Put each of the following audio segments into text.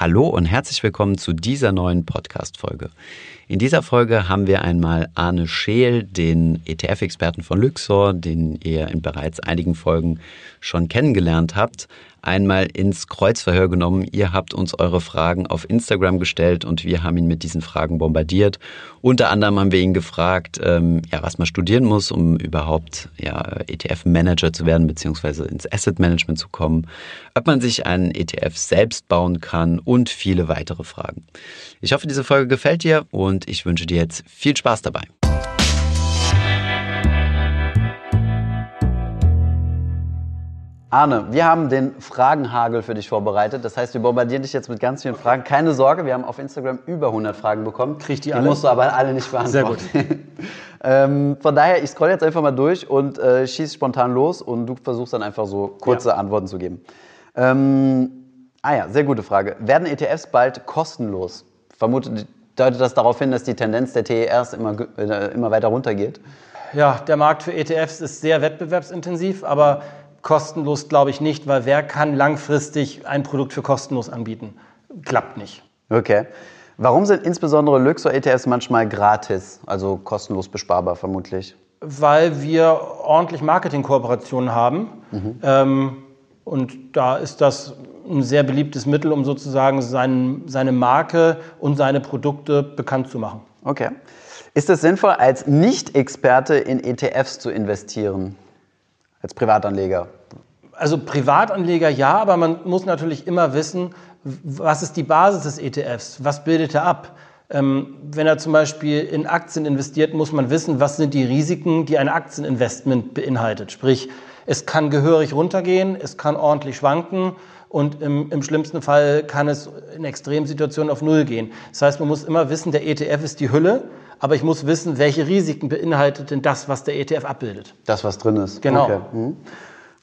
Hallo und herzlich willkommen zu dieser neuen Podcast-Folge. In dieser Folge haben wir einmal Arne Scheel, den ETF-Experten von Luxor, den ihr in bereits einigen Folgen schon kennengelernt habt, einmal ins Kreuzverhör genommen. Ihr habt uns eure Fragen auf Instagram gestellt und wir haben ihn mit diesen Fragen bombardiert. Unter anderem haben wir ihn gefragt, ähm, ja, was man studieren muss, um überhaupt ja, ETF-Manager zu werden, beziehungsweise ins Asset Management zu kommen, ob man sich einen ETF selbst bauen kann und viele weitere Fragen. Ich hoffe, diese Folge gefällt dir und ich wünsche dir jetzt viel Spaß dabei. Arne, wir haben den Fragenhagel für dich vorbereitet. Das heißt, wir bombardieren dich jetzt mit ganz vielen Fragen. Keine Sorge, wir haben auf Instagram über 100 Fragen bekommen. Krieg die die alle? musst du aber alle nicht beantworten. Sehr gut. ähm, von daher, ich scroll jetzt einfach mal durch und äh, schieß spontan los und du versuchst dann einfach so kurze Ja. Antworten zu geben. Ähm, ah ja, sehr gute Frage. Werden ETFs bald kostenlos? Vermutet, deutet das darauf hin, dass die Tendenz der TERs immer, äh, immer weiter runtergeht? Ja, der Markt für ETFs ist sehr wettbewerbsintensiv, aber kostenlos glaube ich nicht, weil wer kann langfristig ein Produkt für kostenlos anbieten? Klappt nicht. Okay. Warum sind insbesondere Luxor-ETFs manchmal gratis, also kostenlos besparbar vermutlich? Weil wir ordentlich Marketingkooperationen haben. Ähm, und da ist das ein sehr beliebtes Mittel, um sozusagen sein, seine Marke und seine Produkte bekannt zu machen. Okay. Ist es sinnvoll, als Nicht-Experte in ETFs zu investieren? Als Privatanleger? Also Privatanleger ja, aber man muss natürlich immer wissen, was ist die Basis des ETFs? Was bildet er ab? Ähm, wenn er zum Beispiel in Aktien investiert, muss man wissen, was sind die Risiken, die ein Aktieninvestment beinhaltet. Sprich, es kann gehörig runtergehen, es kann ordentlich schwanken und im, im schlimmsten Fall kann es in Extremsituationen auf Null gehen. Das heißt, man muss immer wissen, der ETF ist die Hülle, aber ich muss wissen, welche Risiken beinhaltet denn das, was der ETF abbildet. Das, was drin ist. Genau. Okay, mhm.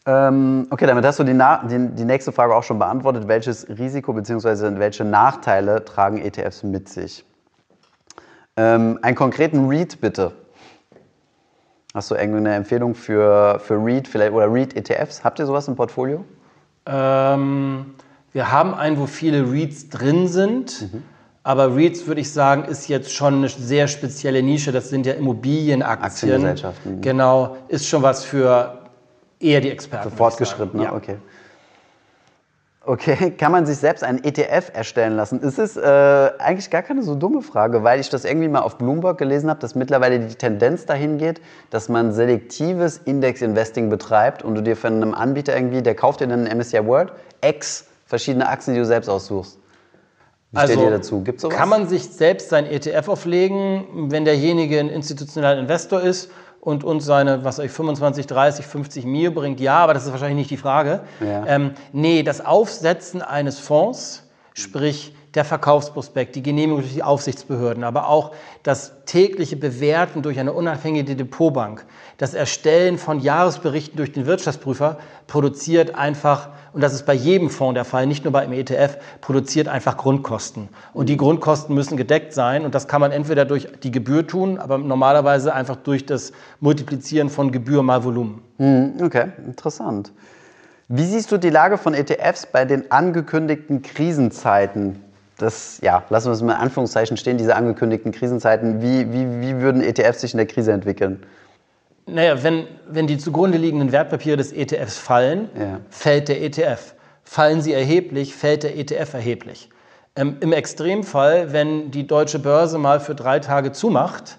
ähm, okay damit hast du die, die, die nächste Frage auch schon beantwortet. Welches Risiko bzw. welche Nachteile tragen ETFs mit sich? Ähm, einen konkreten REIT bitte. Hast du irgendwie eine Empfehlung für, für REIT vielleicht, oder REIT-ETFs? Habt ihr sowas im Portfolio? Ähm, wir haben einen, wo viele REITs drin sind. Aber REITs, würde ich sagen, ist jetzt schon eine sehr spezielle Nische. Das sind ja Immobilienaktien. Aktiengesellschaften. Genau, ist schon was für eher die Experten. Für. Fortgeschrittene, Ja. okay. Okay, kann man sich selbst einen ETF erstellen lassen? Es ist äh, eigentlich gar keine so dumme Frage, weil ich das irgendwie mal auf Bloomberg gelesen habe, dass mittlerweile die Tendenz dahin geht, dass man selektives Index-Investing betreibt und du dir von einem Anbieter irgendwie, der kauft dir dann einen MSCI World, X verschiedene Aktien, die du selbst aussuchst. Wie steht ihr dazu? Gibt's sowas? Also Kann man sich selbst sein ETF auflegen, wenn derjenige ein institutioneller Investor ist und uns seine, was ich, 25, 30, 50 Mio bringt? Ja, aber das ist wahrscheinlich nicht die Frage. Ja. Ähm, nee, das Aufsetzen eines Fonds, sprich der Verkaufsprospekt, die Genehmigung durch die Aufsichtsbehörden, aber auch das tägliche Bewerten durch eine unabhängige Depotbank, das Erstellen von Jahresberichten durch den Wirtschaftsprüfer produziert einfach, und das ist bei jedem Fonds der Fall, nicht nur beim ETF, produziert einfach Grundkosten. Und die Grundkosten müssen gedeckt sein und das kann man entweder durch die Gebühr tun, aber normalerweise einfach durch das Multiplizieren von Gebühr mal Volumen. Hm, okay, interessant. Wie siehst du die Lage von ETFs bei den angekündigten Krisenzeiten? Das, ja, lassen wir es mal in Anführungszeichen stehen, diese angekündigten Krisenzeiten. Wie, wie, wie würden ETFs sich in der Krise entwickeln? Naja, wenn, wenn die zugrunde liegenden Wertpapiere des ETFs fallen, Ja. fällt der ETF. Fallen sie erheblich, fällt der ETF erheblich. Ähm, Im Extremfall, wenn die deutsche Börse mal für drei Tage zumacht,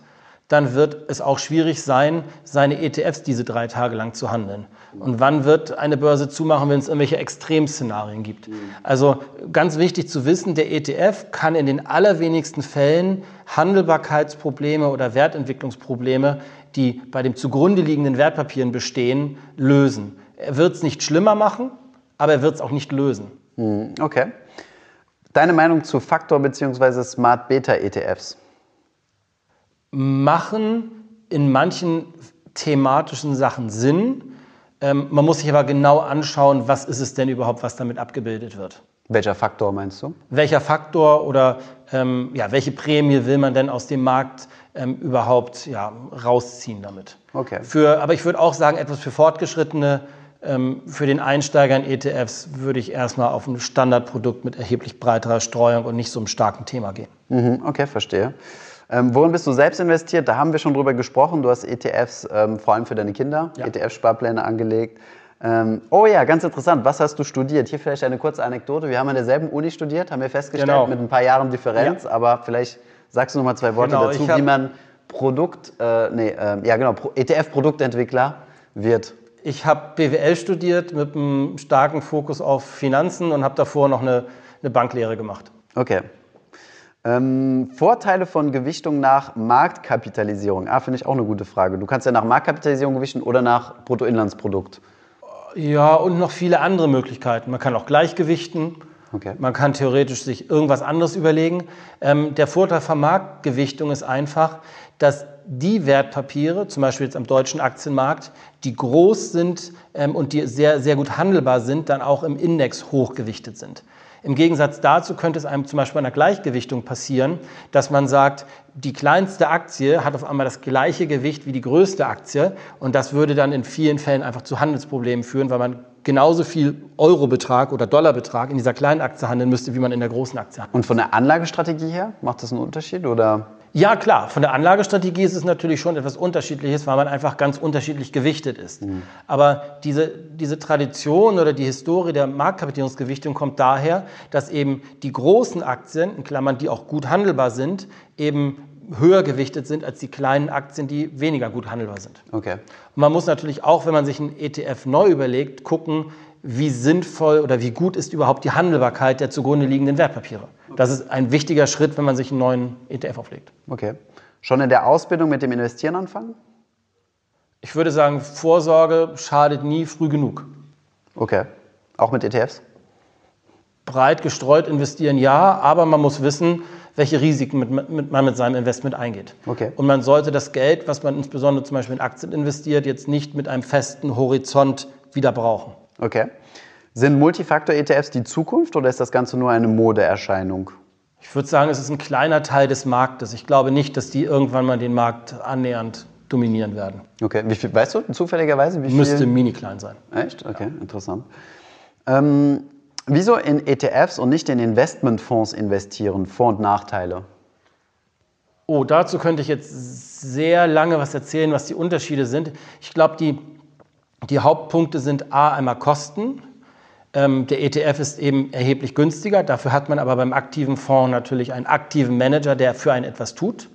dann wird es auch schwierig sein, seine ETFs diese drei Tage lang zu handeln. Und wann wird eine Börse zumachen, wenn es irgendwelche Extremszenarien gibt? Also ganz wichtig zu wissen, der ETF kann in den allerwenigsten Fällen Handelbarkeitsprobleme oder Wertentwicklungsprobleme, die bei dem zugrunde liegenden Wertpapieren bestehen, lösen. Er wird es nicht schlimmer machen, aber er wird es auch nicht lösen. Hm, okay. Deine Meinung zu Faktor- bzw. Smart Beta-ETFs? Machen in manchen thematischen Sachen Sinn. Ähm, man muss sich aber genau anschauen, was ist es denn überhaupt, was damit abgebildet wird. Welcher Faktor meinst du? Welcher Faktor oder ähm, ja, welche Prämie will man denn aus dem Markt ähm, überhaupt ja, rausziehen damit? Okay. Für, aber ich würde auch sagen, etwas für Fortgeschrittene ähm, für den Einsteiger in ETFs würde ich erstmal auf ein Standardprodukt mit erheblich breiterer Streuung und nicht so einem starken Thema gehen. Mhm, okay, verstehe. Ähm, worin bist du selbst investiert? Da haben wir schon drüber gesprochen. Du hast ETFs ähm, vor allem für deine Kinder, ja. ETF-Sparpläne angelegt. Ähm, oh ja, ganz interessant. Was hast du studiert? Hier vielleicht eine kurze Anekdote. Wir haben an derselben Uni studiert, haben wir festgestellt, genau. mit ein paar Jahren Differenz. Ja. Aber vielleicht sagst du noch mal zwei Worte genau, dazu, wie man Produkt, äh, nee, äh, ja genau, ETF-Produktentwickler wird. Ich habe BWL studiert mit einem starken Fokus auf Finanzen und habe davor noch eine, eine Banklehre gemacht. Okay. Ähm, Vorteile von Gewichtung nach Marktkapitalisierung. Ah, finde ich auch eine gute Frage. Du kannst ja nach Marktkapitalisierung gewichten oder nach Bruttoinlandsprodukt. Ja, und noch viele andere Möglichkeiten. Man kann auch gleichgewichten. Okay. Man kann theoretisch sich irgendwas anderes überlegen. Ähm, der Vorteil von Marktgewichtung ist einfach, dass die Wertpapiere, zum Beispiel jetzt am deutschen Aktienmarkt, die groß sind ähm, und die sehr, sehr gut handelbar sind, dann auch im Index hochgewichtet sind. Im Gegensatz dazu könnte es einem zum Beispiel bei einer Gleichgewichtung passieren, dass man sagt, die kleinste Aktie hat auf einmal das gleiche Gewicht wie die größte Aktie und das würde dann in vielen Fällen einfach zu Handelsproblemen führen, weil man genauso viel Eurobetrag oder Dollarbetrag in dieser kleinen Aktie handeln müsste, wie man in der großen Aktie hat. Und von der Anlagestrategie her macht das einen Unterschied oder? Ja, klar. Von der Anlagestrategie ist es natürlich schon etwas Unterschiedliches, weil man einfach ganz unterschiedlich gewichtet ist. Mhm. Aber diese, diese Tradition oder die Historie der Marktkapitalisierungsgewichtung kommt daher, dass eben die großen Aktien, in Klammern, die auch gut handelbar sind, eben höher gewichtet sind als die kleinen Aktien, die weniger gut handelbar sind. Okay. Und man muss natürlich auch, wenn man sich einen ETF neu überlegt, gucken, wie sinnvoll oder wie gut ist überhaupt die Handelbarkeit der zugrunde liegenden Wertpapiere. Das ist ein wichtiger Schritt, wenn man sich einen neuen ETF auflegt. Okay. Schon in der Ausbildung mit dem Investieren anfangen? Ich würde sagen, Vorsorge schadet nie früh genug. Okay. Auch mit ETFs? Breit gestreut investieren ja, aber man muss wissen, welche Risiken mit, mit, man mit seinem Investment eingeht. Okay. Und man sollte das Geld, was man insbesondere zum Beispiel in Aktien investiert, jetzt nicht mit einem festen Horizont wieder brauchen. Okay. Sind Multifaktor-ETFs die Zukunft oder ist das Ganze nur eine Modeerscheinung? Ich würde sagen, es ist ein kleiner Teil des Marktes. Ich glaube nicht, dass die irgendwann mal den Markt annähernd dominieren werden. Okay, wie viel, weißt du zufälligerweise, wie viel? Müsste mini klein sein. Echt? Okay, ja. interessant. Ähm, wieso in ETFs und nicht in Investmentfonds investieren? Vor- und Nachteile? Oh, dazu könnte ich jetzt sehr lange was erzählen, was die Unterschiede sind. Ich glaube, die die Hauptpunkte sind A, einmal Kosten. Ähm, der ETF ist eben erheblich günstiger. Dafür hat man aber beim aktiven Fonds natürlich einen aktiven Manager, der für einen etwas tut,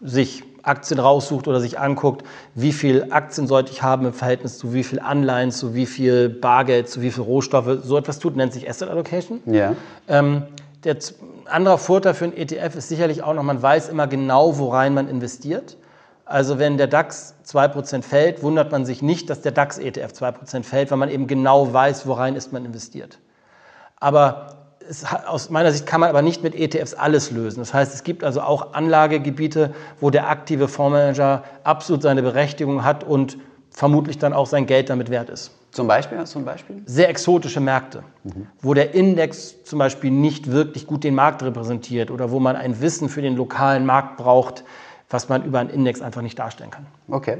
sich Aktien raussucht oder sich anguckt, wie viel Aktien sollte ich haben im Verhältnis zu wie viel Anleihen, zu wie viel Bargeld, zu wie viel Rohstoffe. So etwas tut, nennt sich Asset Allocation. Ja. Ähm, der andere Vorteil für einen ETF ist sicherlich auch noch, man weiß immer genau, worein man investiert. Also wenn der DAX 2% fällt, wundert man sich nicht, dass der DAX-ETF 2% fällt, weil man eben genau weiß, worein ist man investiert. Aber es, aus meiner Sicht kann man aber nicht mit ETFs alles lösen. Das heißt, es gibt also auch Anlagegebiete, wo der aktive Fondsmanager absolut seine Berechtigung hat und vermutlich dann auch sein Geld damit wert ist. Zum Beispiel, hast du ein Beispiel? Sehr exotische Märkte, mhm. wo der Index zum Beispiel nicht wirklich gut den Markt repräsentiert oder wo man ein Wissen für den lokalen Markt braucht, was man über einen Index einfach nicht darstellen kann. Okay.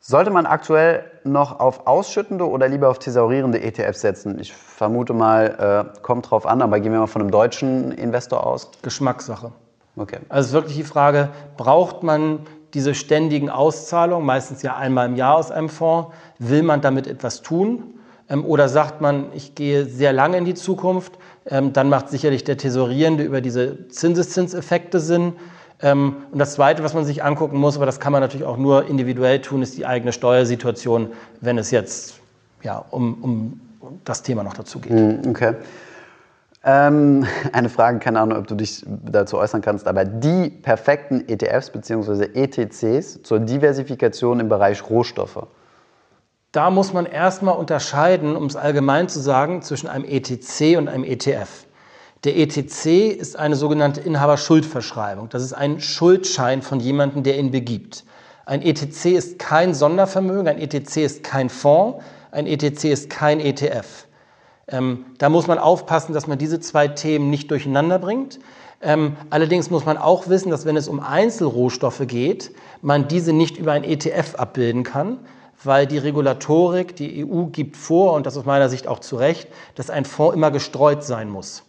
Sollte man aktuell noch auf ausschüttende oder lieber auf thesaurierende ETFs setzen? Ich vermute mal, äh, kommt drauf an, aber gehen wir mal von einem deutschen Investor aus. Geschmackssache. Okay. Also wirklich die Frage, braucht man diese ständigen Auszahlungen, meistens ja einmal im Jahr aus einem Fonds, will man damit etwas tun? Ähm, oder sagt man, ich gehe sehr lange in die Zukunft, ähm, dann macht sicherlich der Tesorierende über diese Zinseszinseffekte Sinn. Ähm, und das Zweite, was man sich angucken muss, aber das kann man natürlich auch nur individuell tun, ist die eigene Steuersituation, wenn es jetzt ja, um, um das Thema noch dazu geht. Hm, okay. Ähm, eine Frage, keine Ahnung, ob du dich dazu äußern kannst, aber die perfekten ETFs bzw. ETCs zur Diversifikation im Bereich Rohstoffe. Da muss man erstmal unterscheiden, um es allgemein zu sagen, zwischen einem ETC und einem ETF. Der ETC ist eine sogenannte Inhaberschuldverschreibung. Das ist ein Schuldschein von jemandem, der ihn begibt. Ein ETC ist kein Sondervermögen, ein ETC ist kein Fonds, ein ETC ist kein ETF. Ähm, da muss man aufpassen, dass man diese zwei Themen nicht durcheinander bringt. Ähm, allerdings muss man auch wissen, dass wenn es um Einzelrohstoffe geht, man diese nicht über ein ETF abbilden kann, weil die Regulatorik, die EU gibt vor, und das aus meiner Sicht auch zu Recht, dass ein Fonds immer gestreut sein muss.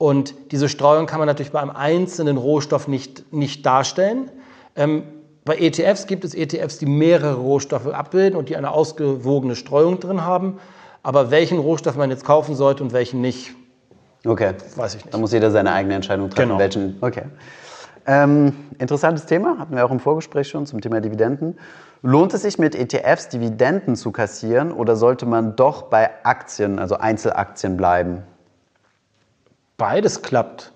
Und diese Streuung kann man natürlich bei einem einzelnen Rohstoff nicht, nicht darstellen. Ähm, bei ETFs gibt es ETFs, die mehrere Rohstoffe abbilden und die eine ausgewogene Streuung drin haben. Aber welchen Rohstoff man jetzt kaufen sollte und welchen nicht, okay. weiß ich nicht. Da muss jeder seine eigene Entscheidung treffen. Genau. Welchen, okay. Ähm, interessantes Thema, hatten wir auch im Vorgespräch schon zum Thema Dividenden. Lohnt es sich mit ETFs Dividenden zu kassieren oder sollte man doch bei Aktien, also Einzelaktien bleiben? Beides klappt.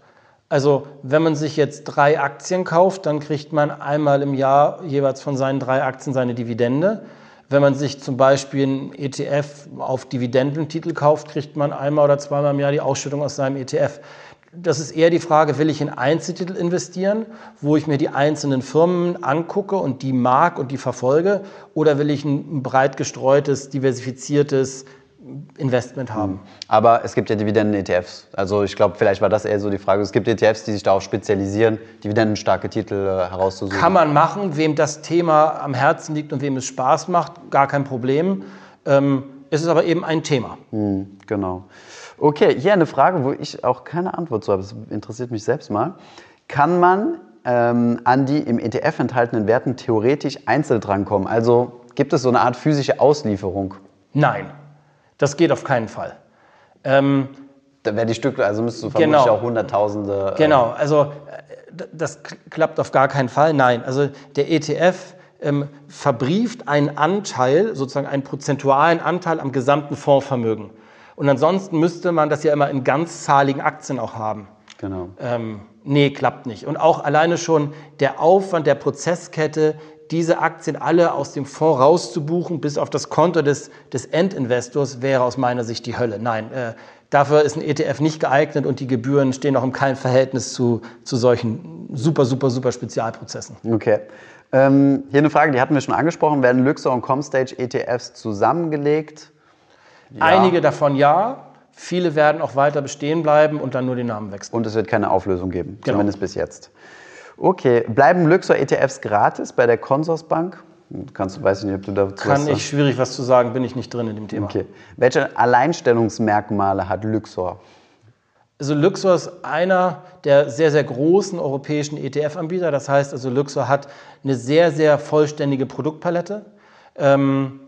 Also wenn man sich jetzt drei Aktien kauft, dann kriegt man einmal im Jahr jeweils von seinen drei Aktien seine Dividende. Wenn man sich zum Beispiel einen ETF auf Dividendentitel kauft, kriegt man einmal oder zweimal im Jahr die Ausschüttung aus seinem ETF. Das ist eher die Frage, will ich in Einzeltitel investieren, wo ich mir die einzelnen Firmen angucke und die mag und die verfolge, oder will ich ein breit gestreutes, diversifiziertes Investment haben. Aber es gibt ja Dividenden-ETFs. Also ich glaube, vielleicht war das eher so die Frage. Es gibt ETFs, die sich darauf spezialisieren, dividendenstarke Titel äh, herauszusuchen. Kann man machen, wem das Thema am Herzen liegt und wem es Spaß macht, gar kein Problem. Ähm, es ist aber eben ein Thema. Hm, genau. Okay, hier eine Frage, wo ich auch keine Antwort zu habe. Das interessiert mich selbst mal. Kann man ähm, an die im ETF enthaltenen Werten theoretisch einzeln drankommen? Also gibt es so eine Art physische Auslieferung? Nein, das geht auf keinen Fall. Ähm, da wäre die Stücke, also müsstest du vermutlich Genau. auch Hunderttausende. äh, Genau, also äh, das klappt auf gar keinen Fall. Nein, also der ETF ähm, verbrieft einen Anteil, sozusagen einen prozentualen Anteil am gesamten Fondsvermögen. Und ansonsten müsste man das ja immer in ganzzahligen Aktien auch haben. Genau. Ähm, nee, klappt nicht. Und auch alleine schon der Aufwand der Prozesskette, diese Aktien alle aus dem Fonds rauszubuchen, bis auf das Konto des, des Endinvestors, wäre aus meiner Sicht die Hölle. Nein, äh, dafür ist ein ETF nicht geeignet und die Gebühren stehen auch im keinem Verhältnis zu, zu solchen super, super, super Spezialprozessen. Okay. Ähm, hier eine Frage, die hatten wir schon angesprochen. Werden Luxor und Comstage ETFs zusammengelegt? Ja. Einige davon ja, viele werden auch weiter bestehen bleiben und dann nur den Namen wechseln. Und es wird keine Auflösung geben, Genau. zumindest bis jetzt. Okay, bleiben Luxor ETFs gratis bei der Consorsbank? Kannst du, weiß ich nicht, ob du dazu Kann was ich schwierig was zu sagen, bin ich nicht drin in dem Thema. Okay. Welche Alleinstellungsmerkmale hat Luxor? Also Luxor ist einer der sehr, sehr großen europäischen ETF-Anbieter. Das heißt also, Luxor hat eine sehr, sehr vollständige Produktpalette. Ähm,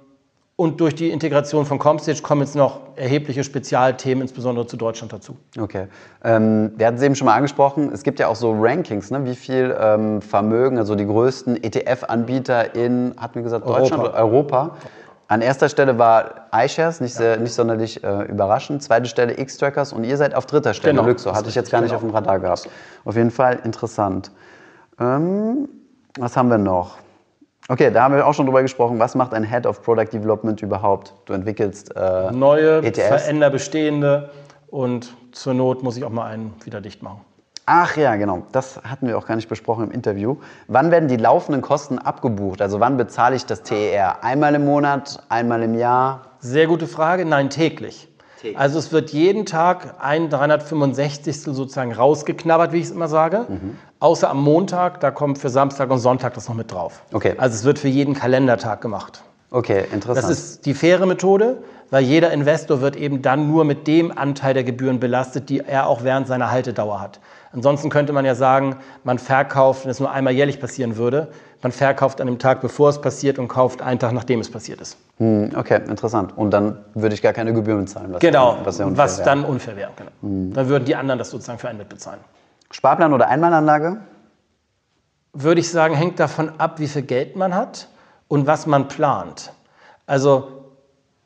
und durch die Integration von Comstage kommen jetzt noch erhebliche Spezialthemen, insbesondere zu Deutschland dazu. Okay. Ähm, wir hatten es eben schon mal angesprochen, es gibt ja auch so Rankings, ne? wie viel ähm, Vermögen, also die größten ETF-Anbieter in, hatten wir gesagt, Deutschland Europa. oder Europa. An erster Stelle war iShares, nicht, sehr, nicht sonderlich äh, überraschend. Zweite Stelle X-Trackers und ihr seid auf dritter Stelle, Genau, Luxor. das Hatte ich jetzt gar nicht genau. auf dem Radar gehabt. Auf jeden Fall interessant. Ähm, was haben wir noch? Okay, da haben wir auch schon drüber gesprochen. Was macht ein Head of Product Development überhaupt? Du entwickelst äh, Neue, ETFs. veränder bestehende und zur Not muss ich auch mal einen wieder dicht machen. Ach ja, genau. Das hatten wir auch gar nicht besprochen im Interview. Wann werden die laufenden Kosten abgebucht? Also wann bezahle ich das TER? Einmal im Monat, einmal im Jahr? Sehr gute Frage. Nein, täglich. Täglich. Also es wird jeden Tag ein 365. sozusagen rausgeknabbert, wie ich es immer sage. Mhm. Außer am Montag, da kommt für Samstag und Sonntag das noch mit drauf. Okay. Also es wird für jeden Kalendertag gemacht. Okay, interessant. Das ist die faire Methode, weil jeder Investor wird eben dann nur mit dem Anteil der Gebühren belastet, die er auch während seiner Haltedauer hat. Ansonsten könnte man ja sagen, man verkauft, wenn es nur einmal jährlich passieren würde, man verkauft an dem Tag, bevor es passiert und kauft einen Tag, nachdem es passiert ist. Hm, okay, interessant. Und dann würde ich gar keine Gebühren zahlen. Was Genau, dann, was, was, ja wäre. dann unfair wäre. Genau. Dann würden die anderen das sozusagen für einen mitbezahlen. Sparplan oder Einmalanlage? Würde ich sagen, hängt davon ab, wie viel Geld man hat und was man plant. Also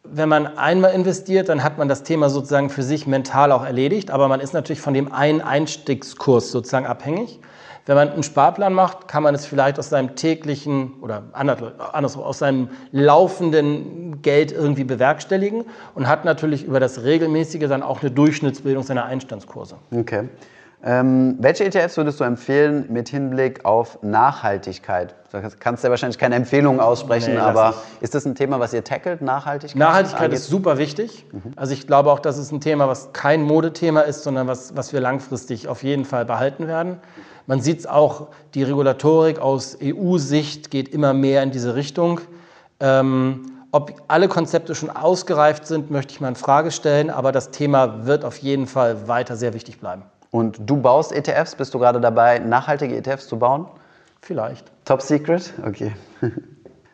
wenn man einmal investiert, dann hat man das Thema sozusagen für sich mental auch erledigt, aber man ist natürlich von dem einen Einstiegskurs sozusagen abhängig. Wenn man einen Sparplan macht, kann man es vielleicht aus seinem täglichen oder anders, aus seinem laufenden Geld irgendwie bewerkstelligen und hat natürlich über das regelmäßige dann auch eine Durchschnittsbildung seiner Einstandskurse. Okay. Ähm, welche ETFs würdest du empfehlen mit Hinblick auf Nachhaltigkeit? Du kannst ja wahrscheinlich keine Empfehlungen aussprechen, Nee, aber ist das ein Thema, was ihr tackelt, Nachhaltigkeit? Nachhaltigkeit angeht? ist super wichtig. Also ich glaube auch, dass es ein Thema, was kein Modethema ist, sondern was, was wir langfristig auf jeden Fall behalten werden. Man sieht es auch, die Regulatorik aus EU-Sicht geht immer mehr in diese Richtung. Ähm, ob alle Konzepte schon ausgereift sind, möchte ich mal in Frage stellen, aber das Thema wird auf jeden Fall weiter sehr wichtig bleiben. Und du baust ETFs? Bist du gerade dabei, nachhaltige ETFs zu bauen? Vielleicht. Top Secret? Okay.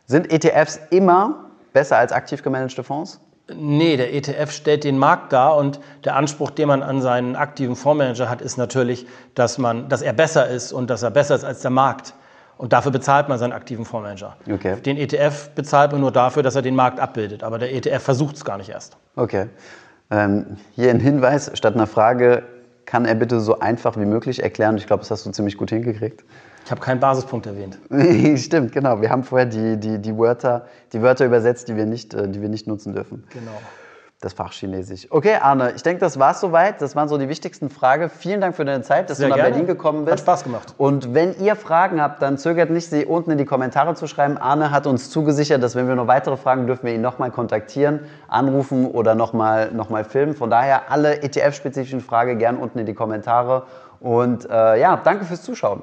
sind ETFs immer besser als aktiv gemanagte Fonds? Nee, der ETF stellt den Markt dar und der Anspruch, den man an seinen aktiven Fondsmanager hat, ist natürlich, dass, man, dass er besser ist und dass er besser ist als der Markt. Und dafür bezahlt man seinen aktiven Fondsmanager. Okay. Den ETF bezahlt man nur dafür, dass er den Markt abbildet. Aber der ETF versucht es gar nicht erst. Okay. Ähm, hier ein Hinweis statt einer Frage. Kann er bitte so einfach wie möglich erklären? Ich glaube, das hast du ziemlich gut hingekriegt. Ich habe keinen Basispunkt erwähnt. Stimmt, genau. Wir haben vorher die, die, die, Wörter, die Wörter übersetzt, die wir, nicht, äh, die wir nicht nutzen dürfen. Genau das Fach Chinesisch. Okay, Arne, ich denke, das war es soweit. Das waren so die wichtigsten Fragen. Vielen Dank für deine Zeit, dass Sehr du nach gerne. Berlin gekommen bist. Hat Spaß gemacht. Und wenn ihr Fragen habt, dann zögert nicht, sie unten in die Kommentare zu schreiben. Arne hat uns zugesichert, dass wenn wir noch weitere Fragen, dürfen wir ihn nochmal kontaktieren, anrufen oder nochmal noch mal filmen. Von daher alle ETF-spezifischen Fragen gern unten in die Kommentare. Und äh, ja, danke fürs Zuschauen.